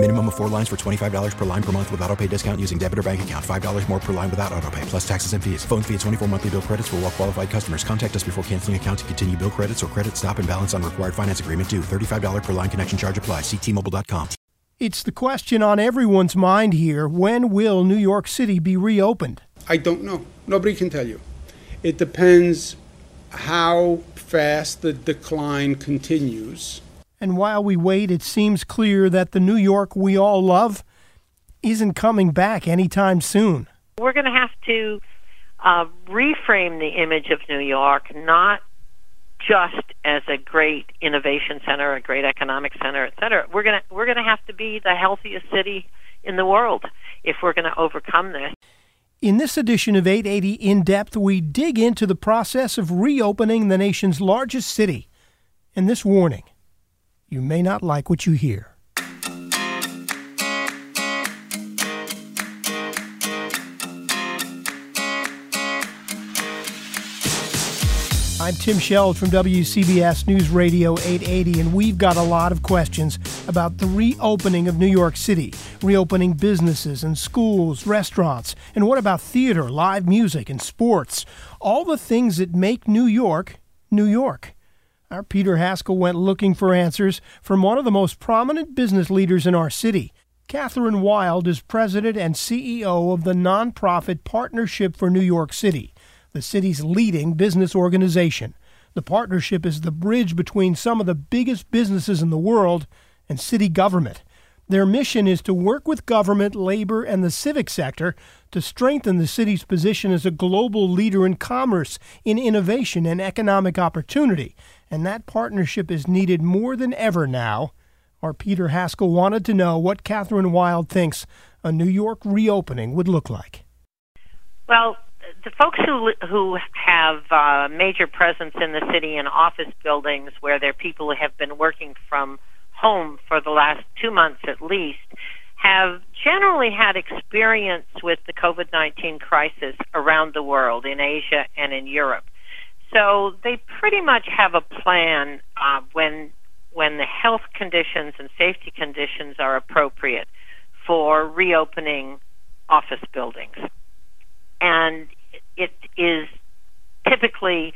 Minimum of four lines for $25 per line per month with auto pay discount using debit or bank account. $5 more per line without auto pay, plus taxes and fees. Phone fee at 24 monthly bill credits for all well qualified customers. Contact us before canceling account to continue bill credits or credit stop and balance on required finance agreement due. $35 per line connection charge apply. Ctmobile.com. It's the question on everyone's mind here when will New York City be reopened? I don't know. Nobody can tell you. It depends how fast the decline continues. And while we wait, it seems clear that the New York we all love isn't coming back anytime soon. We're going to have to uh, reframe the image of New York, not just as a great innovation center, a great economic center, et cetera. We're going to we're going to have to be the healthiest city in the world if we're going to overcome this. In this edition of 880 In Depth, we dig into the process of reopening the nation's largest city. And this warning you may not like what you hear. I'm Tim Scheld from WCBS News Radio 880, and we've got a lot of questions about the reopening of New York City, reopening businesses and schools, restaurants, and what about theater, live music, and sports? All the things that make New York, New York. Our Peter Haskell went looking for answers from one of the most prominent business leaders in our city. Kathryn Wylde is president and CEO of the nonprofit Partnership for New York City the city's leading business organization. The partnership is the bridge between some of the biggest businesses in the world and city government. Their mission is to work with government, labor, and the civic sector to strengthen the city's position as a global leader in commerce, in innovation, and economic opportunity. And that partnership is needed more than ever now. Our Peter Haskell wanted to know what Kathryn Wylde thinks a New York reopening would look like. Well, the folks who who have uh, major presence in the city in office buildings where their people have been working from home for the last two months at least have generally had experience with the COVID 19 crisis around the world, in Asia and in Europe. So they pretty much have a plan uh, when, when the health conditions and safety conditions are appropriate for reopening office buildings. And it is typically,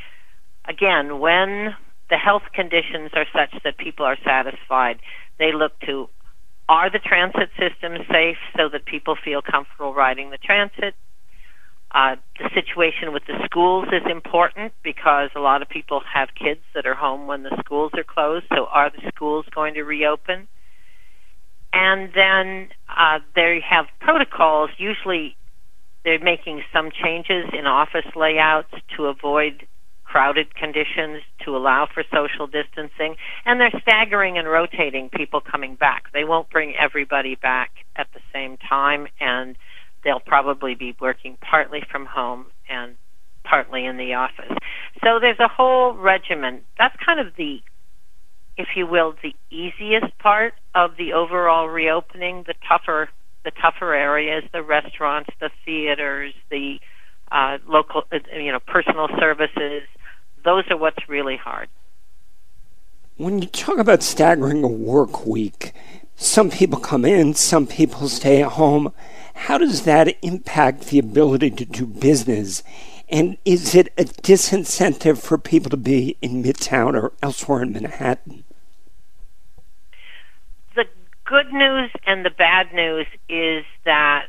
again, when the health conditions are such that people are satisfied, they look to are the transit systems safe so that people feel comfortable riding the transit? Uh, the situation with the schools is important because a lot of people have kids that are home when the schools are closed. So, are the schools going to reopen? And then uh, they have protocols. Usually, they're making some changes in office layouts to avoid crowded conditions to allow for social distancing, and they're staggering and rotating people coming back. They won't bring everybody back at the same time, and they'll probably be working partly from home and partly in the office. So there's a whole regimen. That's kind of the, if you will, the easiest part of the overall reopening. The tougher, the tougher areas, the restaurants, the theaters, the uh, local, uh, you know, personal services, those are what's really hard. When you talk about staggering a work week, some people come in, some people stay at home. How does that impact the ability to do business? And is it a disincentive for people to be in Midtown or elsewhere in Manhattan? The good news and the bad news is that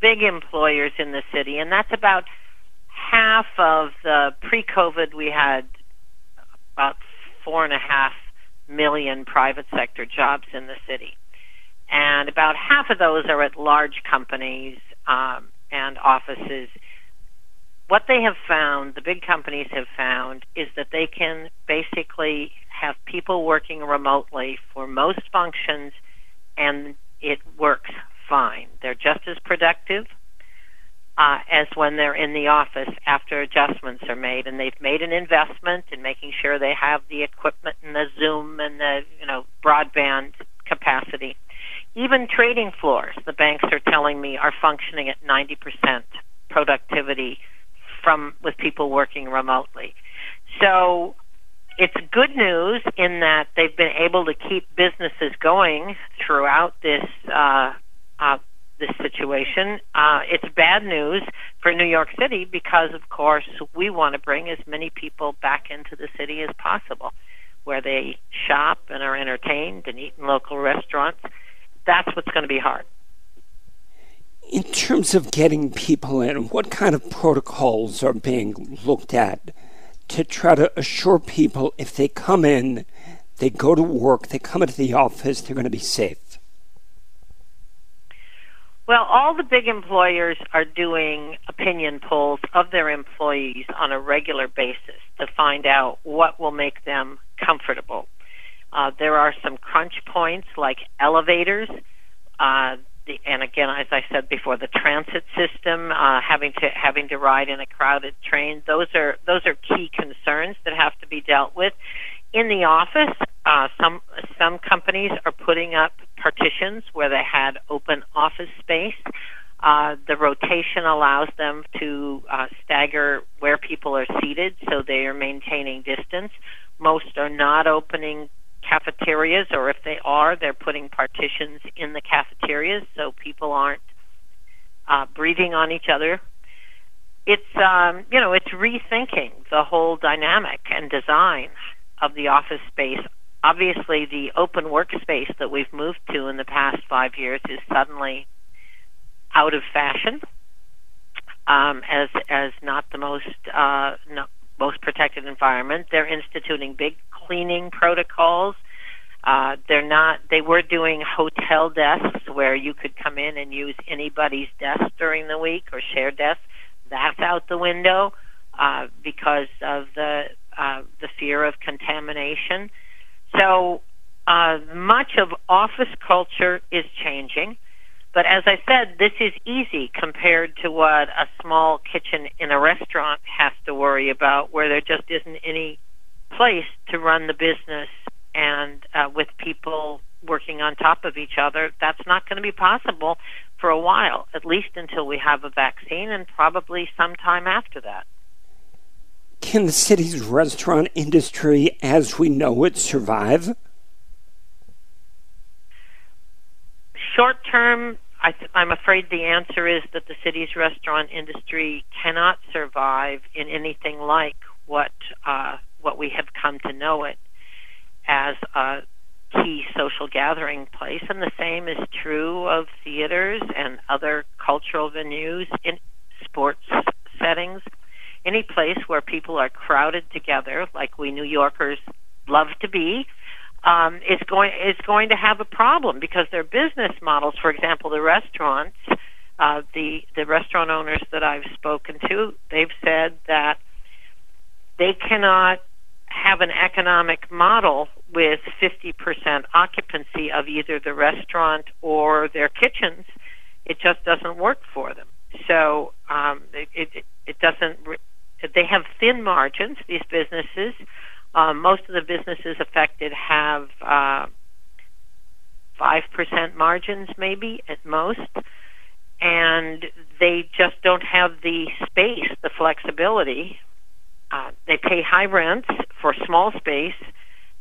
big employers in the city, and that's about half of the pre-COVID, we had about four and a half million private sector jobs in the city, and about half of those are at large companies um, and offices. What they have found, the big companies have found, is that they can basically have people working remotely for most functions, and it works fine. They're just as productive uh, as when they're in the office after adjustments are made, and they've made an investment in making sure they have the equipment and the Zoom and the you know broadband capacity. Even trading floors, the banks are telling me, are functioning at 90% productivity from with people working remotely. So it's good news in that they've been able to keep businesses going throughout this uh, uh, this situation. Uh, it's bad news for New York City because, of course, we want to bring as many people back into the city as possible, where they shop and are entertained and eat in local restaurants. That's what's going to be hard. In terms of getting people in, what kind of protocols are being looked at to try to assure people if they come in, they go to work, they come into the office, they're going to be safe? Well, all the big employers are doing opinion polls of their employees on a regular basis to find out what will make them comfortable. Uh, there are some crunch points like elevators. Uh, the, and again, as I said before, the transit system, uh, having to having to ride in a crowded train, those are those are key concerns that have to be dealt with. In the office, uh, some some companies are putting up partitions where they had open office space. Uh, the rotation allows them to uh, stagger where people are seated, so they are maintaining distance. Most are not opening cafeterias, or if they are, they're putting partitions in the cafeterias so people aren't uh, breathing on each other. It's um, you know it's rethinking the whole dynamic and design of the office space. Obviously, the open workspace that we've moved to in the past five years is suddenly out of fashion um, as as not the most uh, no, most protected environment. They're instituting big cleaning protocols. Uh, they're not. They were doing hotel desks where you could come in and use anybody's desk during the week or share desks. That's out the window uh, because of the uh, the fear of contamination. So uh, much of office culture is changing. But as I said, this is easy compared to what a small kitchen in a restaurant has to worry about, where there just isn't any place to run the business and uh, with people working on top of each other. That's not going to be possible for a while, at least until we have a vaccine and probably sometime after that. Can the city's restaurant industry as we know it survive? Short term, I am afraid the answer is that the city's restaurant industry cannot survive in anything like what uh, what we have come to know it as a key social gathering place, and the same is true of theaters and other cultural venues in sports settings. Any place where people are crowded together, like we New Yorkers love to be, um, is going is going to have a problem because their business models, for example, the restaurants, uh, the the restaurant owners that I've spoken to, they've said that they cannot have an economic model with 50% occupancy of either the restaurant or their kitchens, it just doesn't work for them. So um, it, it, it doesn't. They have thin margins. These businesses. Um, most of the businesses affected have uh, five uh, percent margins, maybe at most, and they just don't have the space, the flexibility uh, they pay high rents for small space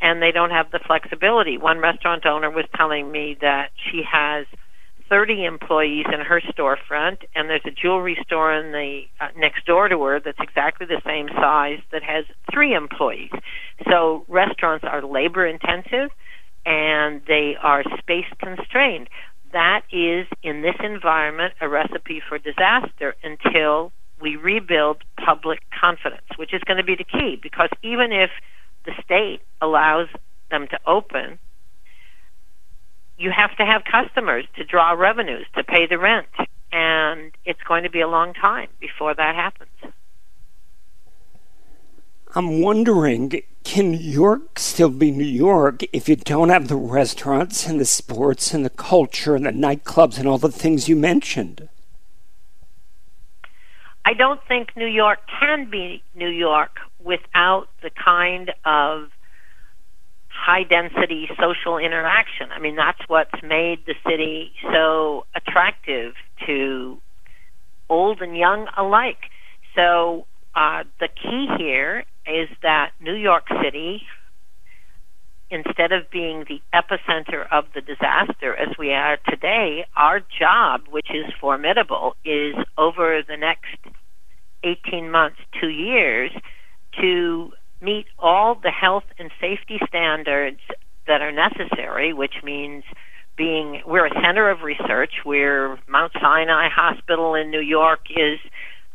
and they don't have the flexibility. One restaurant owner was telling me that she has 30 employees in her storefront and there's a jewelry store in the uh, next door to her that's exactly the same size that has 3 employees. So restaurants are labor intensive and they are space constrained. That is in this environment a recipe for disaster until we rebuild public confidence, which is going to be the key because even if the state allows them to open, you have to have customers to draw revenues to pay the rent, and it's going to be a long time before that happens. I'm wondering can New York still be New York if you don't have the restaurants and the sports and the culture and the nightclubs and all the things you mentioned? I don't think New York can be New York without the kind of high density social interaction. I mean, that's what's made the city so attractive to old and young alike. So uh, the key here is that New York City, instead of being the epicenter of the disaster as we are today, our job, which is formidable, is over the next 18 months, two years, to meet all the health and safety standards that are necessary, which means being we're a center of research. We're Mount Sinai Hospital in New York is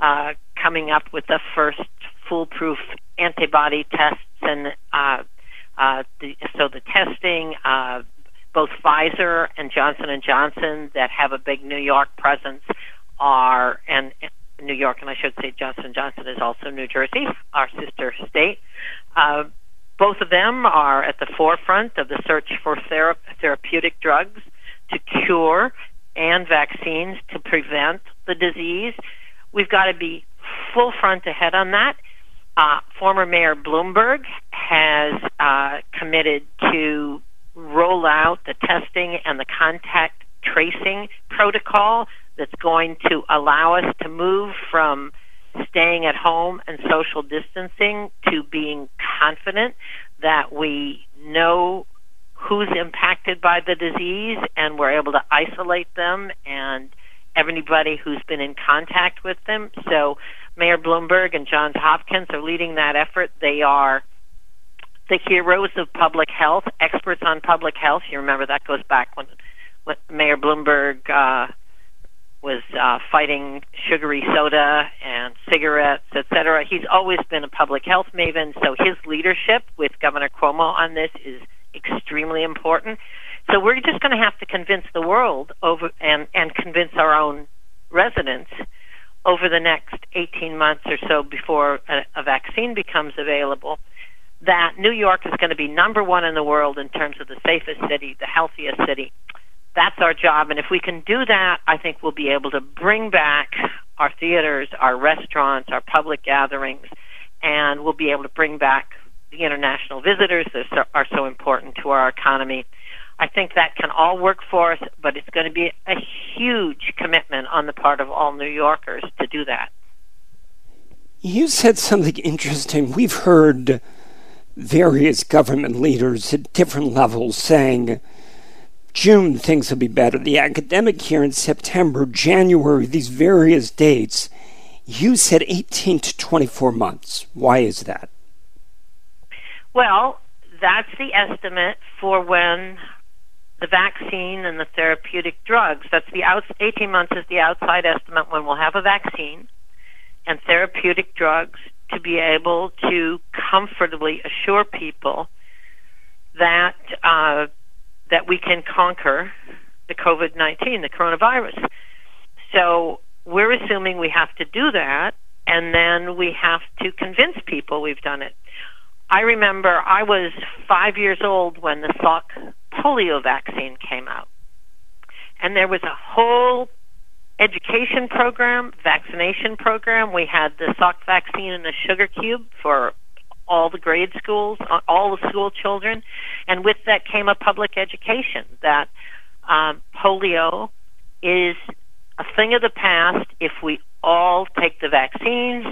uh, coming up with the first foolproof antibody tests, and uh, uh, the, so the testing. Uh, both Pfizer and Johnson and Johnson that have a big New York presence are and New York, and I should say Johnson Johnson is also New Jersey, our sister state. Uh, both of them are at the forefront of the search for thera- therapeutic drugs to cure and vaccines to prevent the disease. We've got to be full front ahead on that. Uh, former Mayor Bloomberg has uh, committed to roll out the testing and the contact tracing protocol that's going to allow us to move from staying at home and social distancing to being confident that we know who's impacted by the disease and we're able to isolate them and everybody who's been in contact with them. So Mayor Bloomberg and Johns Hopkins are leading that effort. They are the heroes of public health, experts on public health. You remember that goes back when, when Mayor Bloomberg uh, was uh, fighting sugary soda and cigarettes, etc. He's always been a public health maven, so his leadership with Governor Cuomo on this is extremely important. So we're just going to have to convince the world over and and convince our own residents over the next 18 months or so before a, a vaccine becomes available that New York is going to be number one in the world in terms of the safest city, the healthiest city, that's our job. And if we can do that, I think we'll be able to bring back our theaters, our restaurants, our public gatherings, and we'll be able to bring back the international visitors that are so important to our economy. I think that can all work for us, but it's going to be a huge commitment on the part of all New Yorkers to do that. You said something interesting. We've heard various government leaders at different levels saying June, things will be better. The academic year in September, January, these various dates, you said 18 to 24 months. Why is that? Well, that's the estimate for when the vaccine and the therapeutic drugs, that's the out, 18 months is the outside estimate when we'll have a vaccine and therapeutic drugs to be able to comfortably assure people that uh, that we can conquer the COVID 19, the coronavirus. So we're assuming we have to do that, and then we have to convince people we've done it. I remember I was five years old when the Salk polio vaccine came out. And there was a whole education program, vaccination program. We had the Salk vaccine in a sugar cube for all the grade schools, uh, all the school children, and with that came a public education that um, polio is a thing of the past if we all take the vaccines,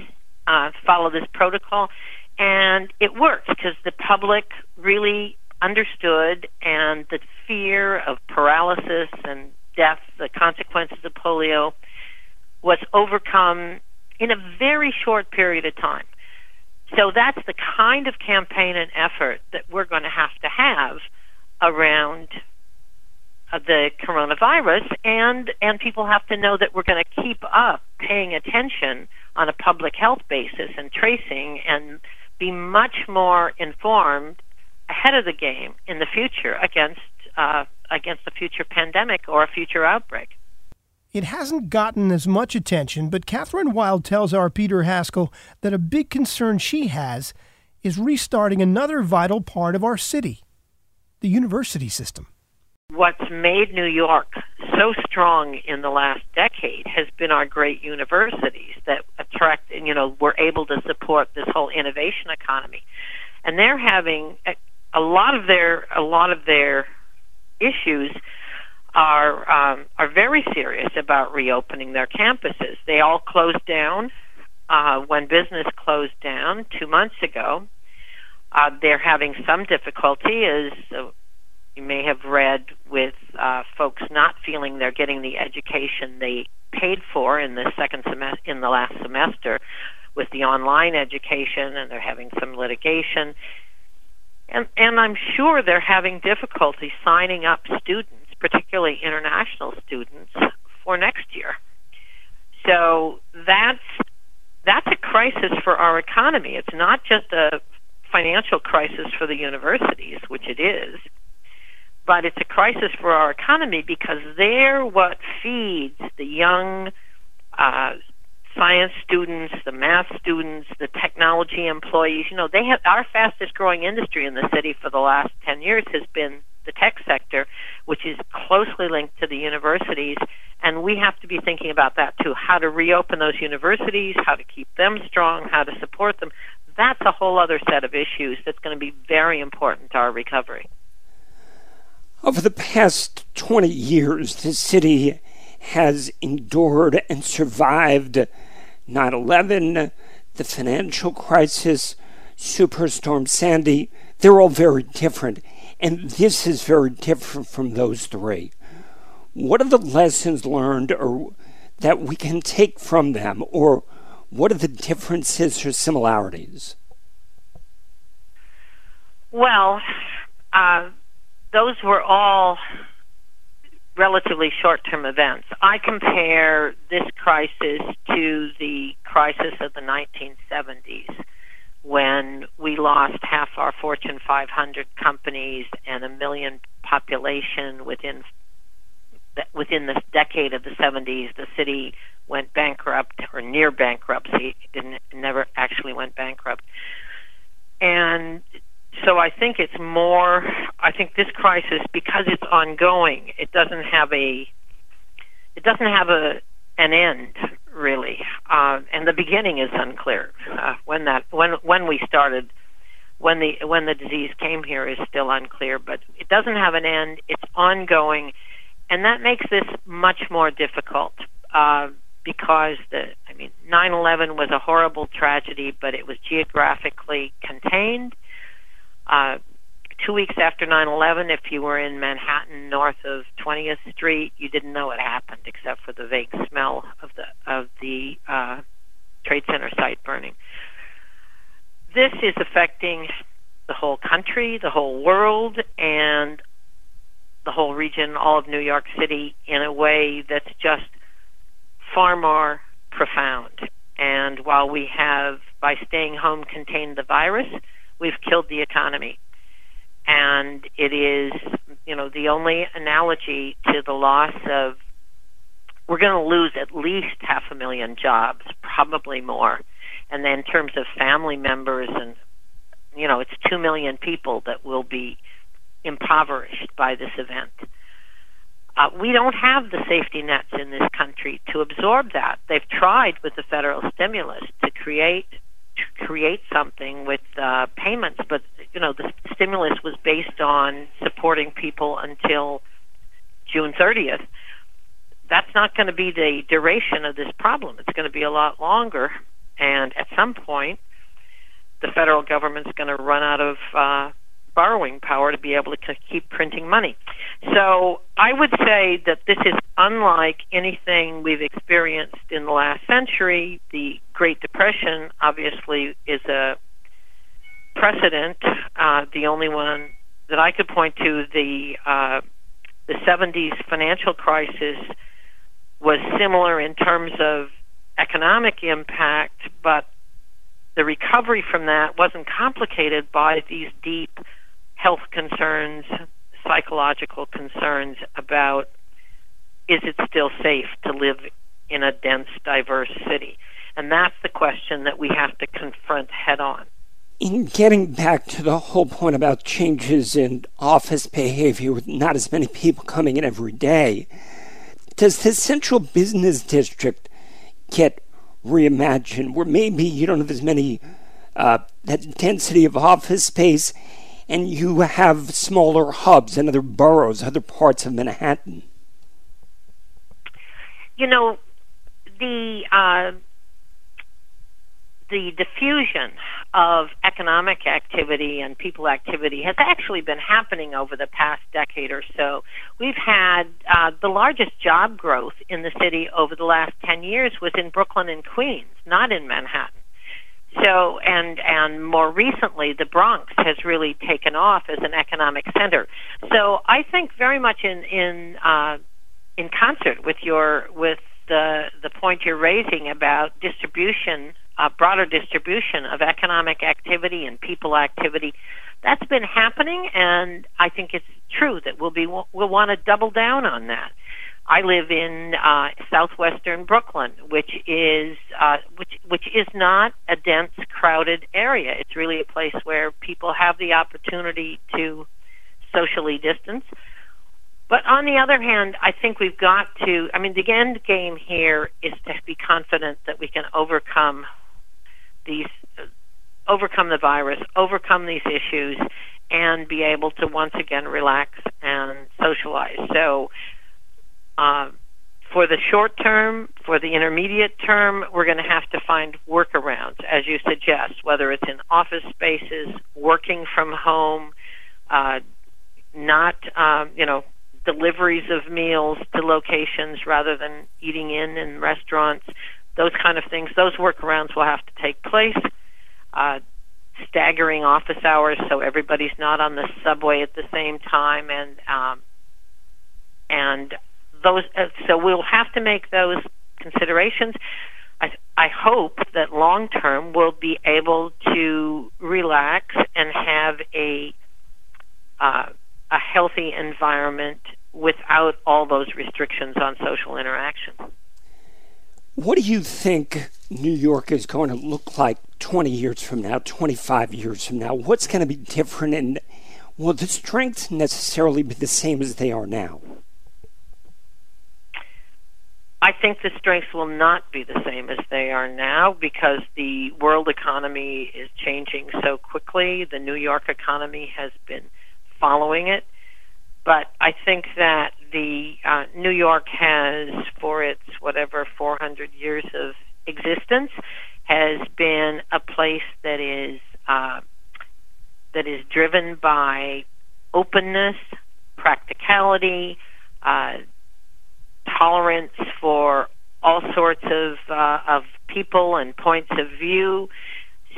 uh, follow this protocol, and it worked because the public really understood and the fear of paralysis and death, the consequences of polio, was overcome in a very short period of time. So that's the kind of campaign and effort that we're going to have to have around uh, the coronavirus and and people have to know that we're going to keep up paying attention on a public health basis and tracing and be much more informed ahead of the game in the future against uh, against a future pandemic or a future outbreak. It hasn't gotten as much attention, but Kathryn Wylde tells our Peter Haskell that a big concern she has is restarting another vital part of our city the university system. What's made New York so strong in the last decade has been our great universities that attract, and, you know, we're able to support this whole innovation economy. And they're having a lot of their a lot of their issues are um, are very serious about reopening their campuses. They all closed down uh, when business closed down two months ago. Uh, they're having some difficulty, as uh, you may have read, with uh, folks not feeling they're getting the education they paid for in the second semester in the last semester with the online education, and they're having some litigation. And, and I'm sure they're having difficulty signing up students particularly international students, for next year. So that's that's a crisis for our economy. It's not just a financial crisis for the universities, which it is, but it's a crisis for our economy because they're what feeds the young uh, science students, the math students, the technology employees. You know, they have our fastest growing industry in the city for the last 10 years has been the tech sector, which is closely linked to the universities. And we have to be thinking about that too how to reopen those universities, how to keep them strong, how to support them. That's a whole other set of issues that's going to be very important to our recovery. Over the past 20 years, the city has endured and survived 9 11, the financial crisis, Superstorm Sandy. They're all very different. And this is very different from those three. What are the lessons learned or that we can take from them, or what are the differences or similarities? Well, uh, those were all relatively short term events. I compare this crisis to the crisis of the 1970s when we lost half our Fortune 500 companies and a million population within within this decade of the 70s, the city went bankrupt or near bankruptcy. It didn't never actually went bankrupt, and so I think it's more. I think this crisis, because it's ongoing, it doesn't have a it doesn't have a an end really, uh, and the beginning is unclear. Uh, when that when when we started, when the when the disease came here is still unclear, but it doesn't have an end. It's ongoing, and that makes this much more difficult. Uh, because the I mean 9/11 was a horrible tragedy, but it was geographically contained. Uh, two weeks after 9/11, if you were in Manhattan, north of 20th Street, you didn't know it happened except for the vague smell of the of the uh, Trade Center site burning. This is affecting the whole country, the whole world, and the whole region, all of New York City, in a way that's just far more profound. And while we have, by staying home, contained the virus, we've killed the economy and it is you know the only analogy to the loss of we're going to lose at least half a million jobs, probably more. And then in terms of family members and you know, it's 2 million people that will be impoverished by this event. Uh, we don't have the safety nets in this country to absorb that. They've tried with the federal stimulus to create to create something with uh, payments, but you know the stimulus was based on supporting people until June 30th. That's not going to be the duration of this problem. It's going to be a lot longer, and at some point, the federal government's going to run out of uh, borrowing power to be able to keep printing money. So I would say that this is unlike anything we've experienced in the last century. The Great Depression obviously is a precedent. Uh, the only one that I could point to, the uh, the 70s financial crisis, was similar in terms of economic impact, but the recovery from that wasn't complicated by these deep health concerns, psychological concerns about is it still safe to live in a dense, diverse city? And that's the question that we have to confront head on. In getting back to the whole point about changes in office behavior with not as many people coming in every day, does the central business district get reimagined where maybe you don't have as many uh, that density of office space and you have smaller hubs and other boroughs, other parts of Manhattan? You know, the uh, the diffusion of economic activity and people activity has actually been happening over the past decade or so. We've had uh, the largest job growth in the city over the last 10 years was in Brooklyn and Queens, not in Manhattan. So, and and more recently, the Bronx has really taken off as an economic center. So, I think very much in in uh, in concert with your with the the point you're raising about distribution uh, broader distribution of economic activity and people activity. That's been happening, and I think it's true that we'll be we'll want to double down on that. I live in uh, southwestern Brooklyn, which is uh, which which is not a dense, crowded area. It's really a place where people have the opportunity to socially distance. But on the other hand, I think we've got to. I mean, the end game here is to be confident that we can overcome these overcome the virus, overcome these issues, and be able to once again relax and socialize. So, uh, for the short term, for the intermediate term, we're going to have to find workarounds, as you suggest, whether it's in office spaces, working from home, uh, not, um, you know, deliveries of meals to locations rather than eating in in restaurants those kind of things. Those workarounds will have to take place. Uh, staggering office hours so everybody's not on the subway at the same time, and um, and those. Uh, so we'll have to make those considerations. I, I hope that long term we'll be able to relax and have a uh, a healthy environment without all those restrictions on social interaction. What do you think New York is going to look like 20 years from now, 25 years from now? What's going to be different? And will the strengths necessarily be the same as they are now? I think the strengths will not be the same as they are now because the world economy is changing so quickly. The New York economy has been following it. But I think that the uh, New York has, for its whatever 400 years of existence, has been a place that is uh, that is driven by openness, practicality, uh, tolerance for all sorts of uh, of people and points of view.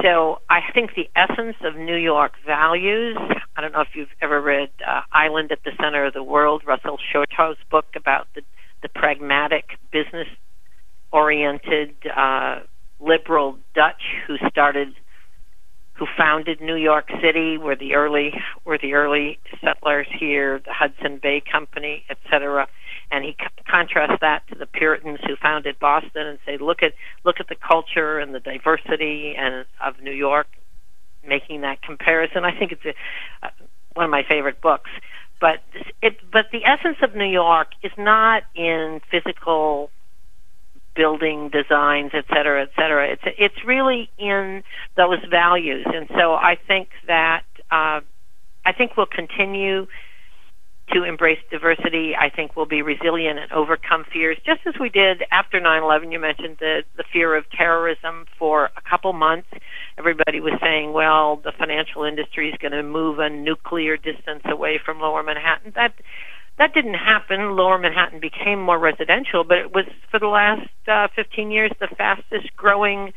So I think the essence of New York values. I don't know if you've ever read uh, Island at the Center of the World, Russell Shorto's book about the the pragmatic, business oriented, uh, liberal Dutch who started, who founded New York City, were the early were the early settlers here, the Hudson Bay Company, etc and he contrasts that to the Puritans who founded Boston and say, look at look at the culture and the diversity and of New York, making that comparison. I think it's a, uh, one of my favorite books. But it but the essence of New York is not in physical building designs, et cetera, et cetera. It's it's really in those values, and so I think that uh, I think we'll continue to embrace diversity. I think we'll be resilient and overcome fears, just as we did after 9/11. You mentioned the the fear of terrorism for a couple months. Everybody was saying, "Well, the financial industry is going to move a nuclear distance away from Lower Manhattan." That that didn't happen. Lower Manhattan became more residential, but it was for the last uh, 15 years the fastest growing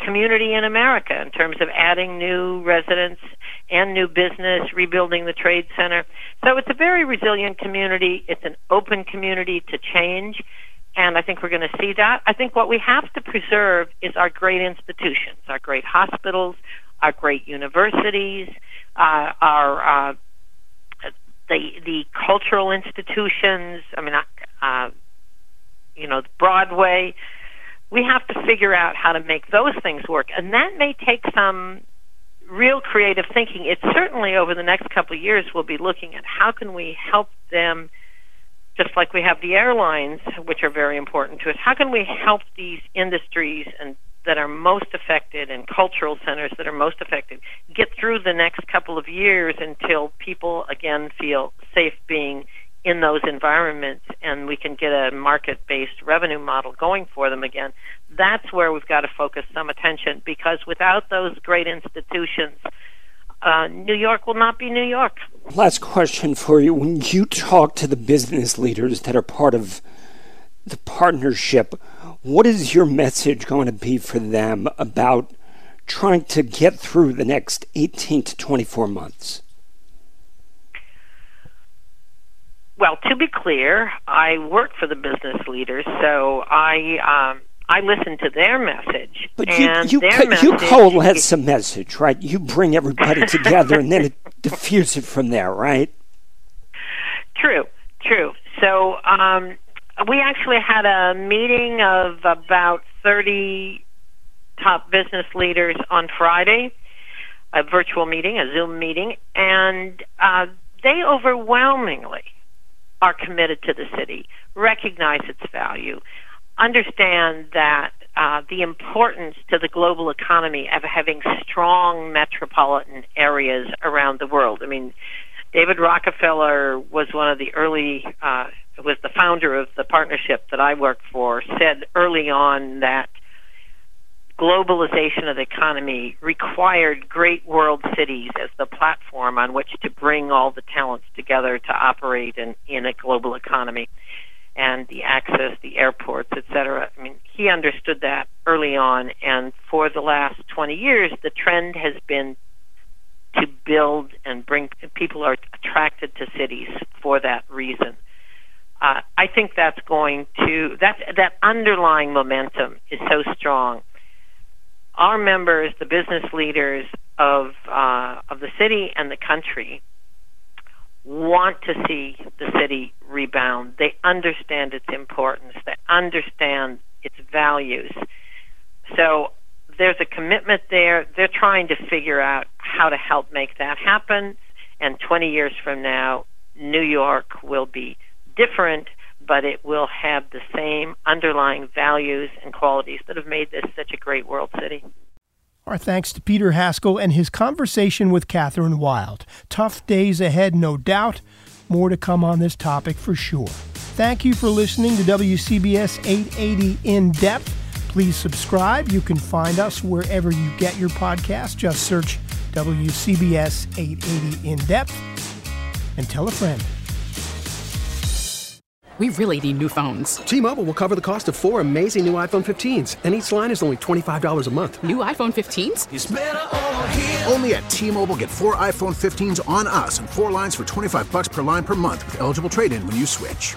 community in America in terms of adding new residents and new business, rebuilding the trade center. So it's a very resilient community. It's an open community to change. And I think we're going to see that. I think what we have to preserve is our great institutions, our great hospitals, our great universities, uh, our uh, the the cultural institutions. I mean, uh, you know, Broadway we have to figure out how to make those things work. And that may take some real creative thinking. It certainly over the next couple of years we'll be looking at how can we help them just like we have the airlines which are very important to us. How can we help these industries and that are most affected and cultural centers that are most affected get through the next couple of years until people again feel safe being in those environments and we can get a market based revenue model going for them again, that's where we've got to focus some attention because without those great institutions, uh, New York will not be New York. Last question for you. When you talk to the business leaders that are part of the partnership, what is your message going to be for them about trying to get through the next 18 to 24 months? Well, to be clear, I work for the business leaders, so I um, I listen to their message. But you you, co- you coalesce a message, right? You bring everybody together, and then it diffuse it from there, right? True, true. So um, we actually had a meeting of about thirty top business leaders on Friday, a virtual meeting, a Zoom meeting, and uh, they overwhelmingly are committed to the city, recognize its value, understand that uh, the importance to the global economy of having strong metropolitan areas around the world. I mean, David Rockefeller was one of the early, uh, was the founder of the partnership that I worked for, said early on that globalization of the economy required great world cities as the platform on which to bring all the talents together to operate in, in a global economy and the access, the airports, etc. I mean, he understood that early on, and for the last 20 years, the trend has been to build and bring people are attracted to cities for that reason. Uh, I think that's going to that that underlying momentum is so strong our members, the business leaders of uh, of the city and the country, want to see the city rebound. They understand its importance. They understand its values. So there's a commitment there. They're trying to figure out how to help make that happen. And 20 years from now, New York will be different but it will have the same underlying values and qualities that have made this such a great world city. Our thanks to Peter Haskell and his conversation with Kathryn Wylde. Tough days ahead, no doubt. More to come on this topic for sure. Thank you for listening to WCBS 880 In Depth. Please subscribe. You can find us wherever you get your podcast. Just search WCBS 880 In Depth and tell a friend. We really need new phones. T-Mobile will cover the cost of four amazing new iPhone 15s, and each line is only $25 a month. New iPhone 15s? Only at T-Mobile get four iPhone 15s on us and four lines for 25 bucks per line per month with eligible trade-in when you switch.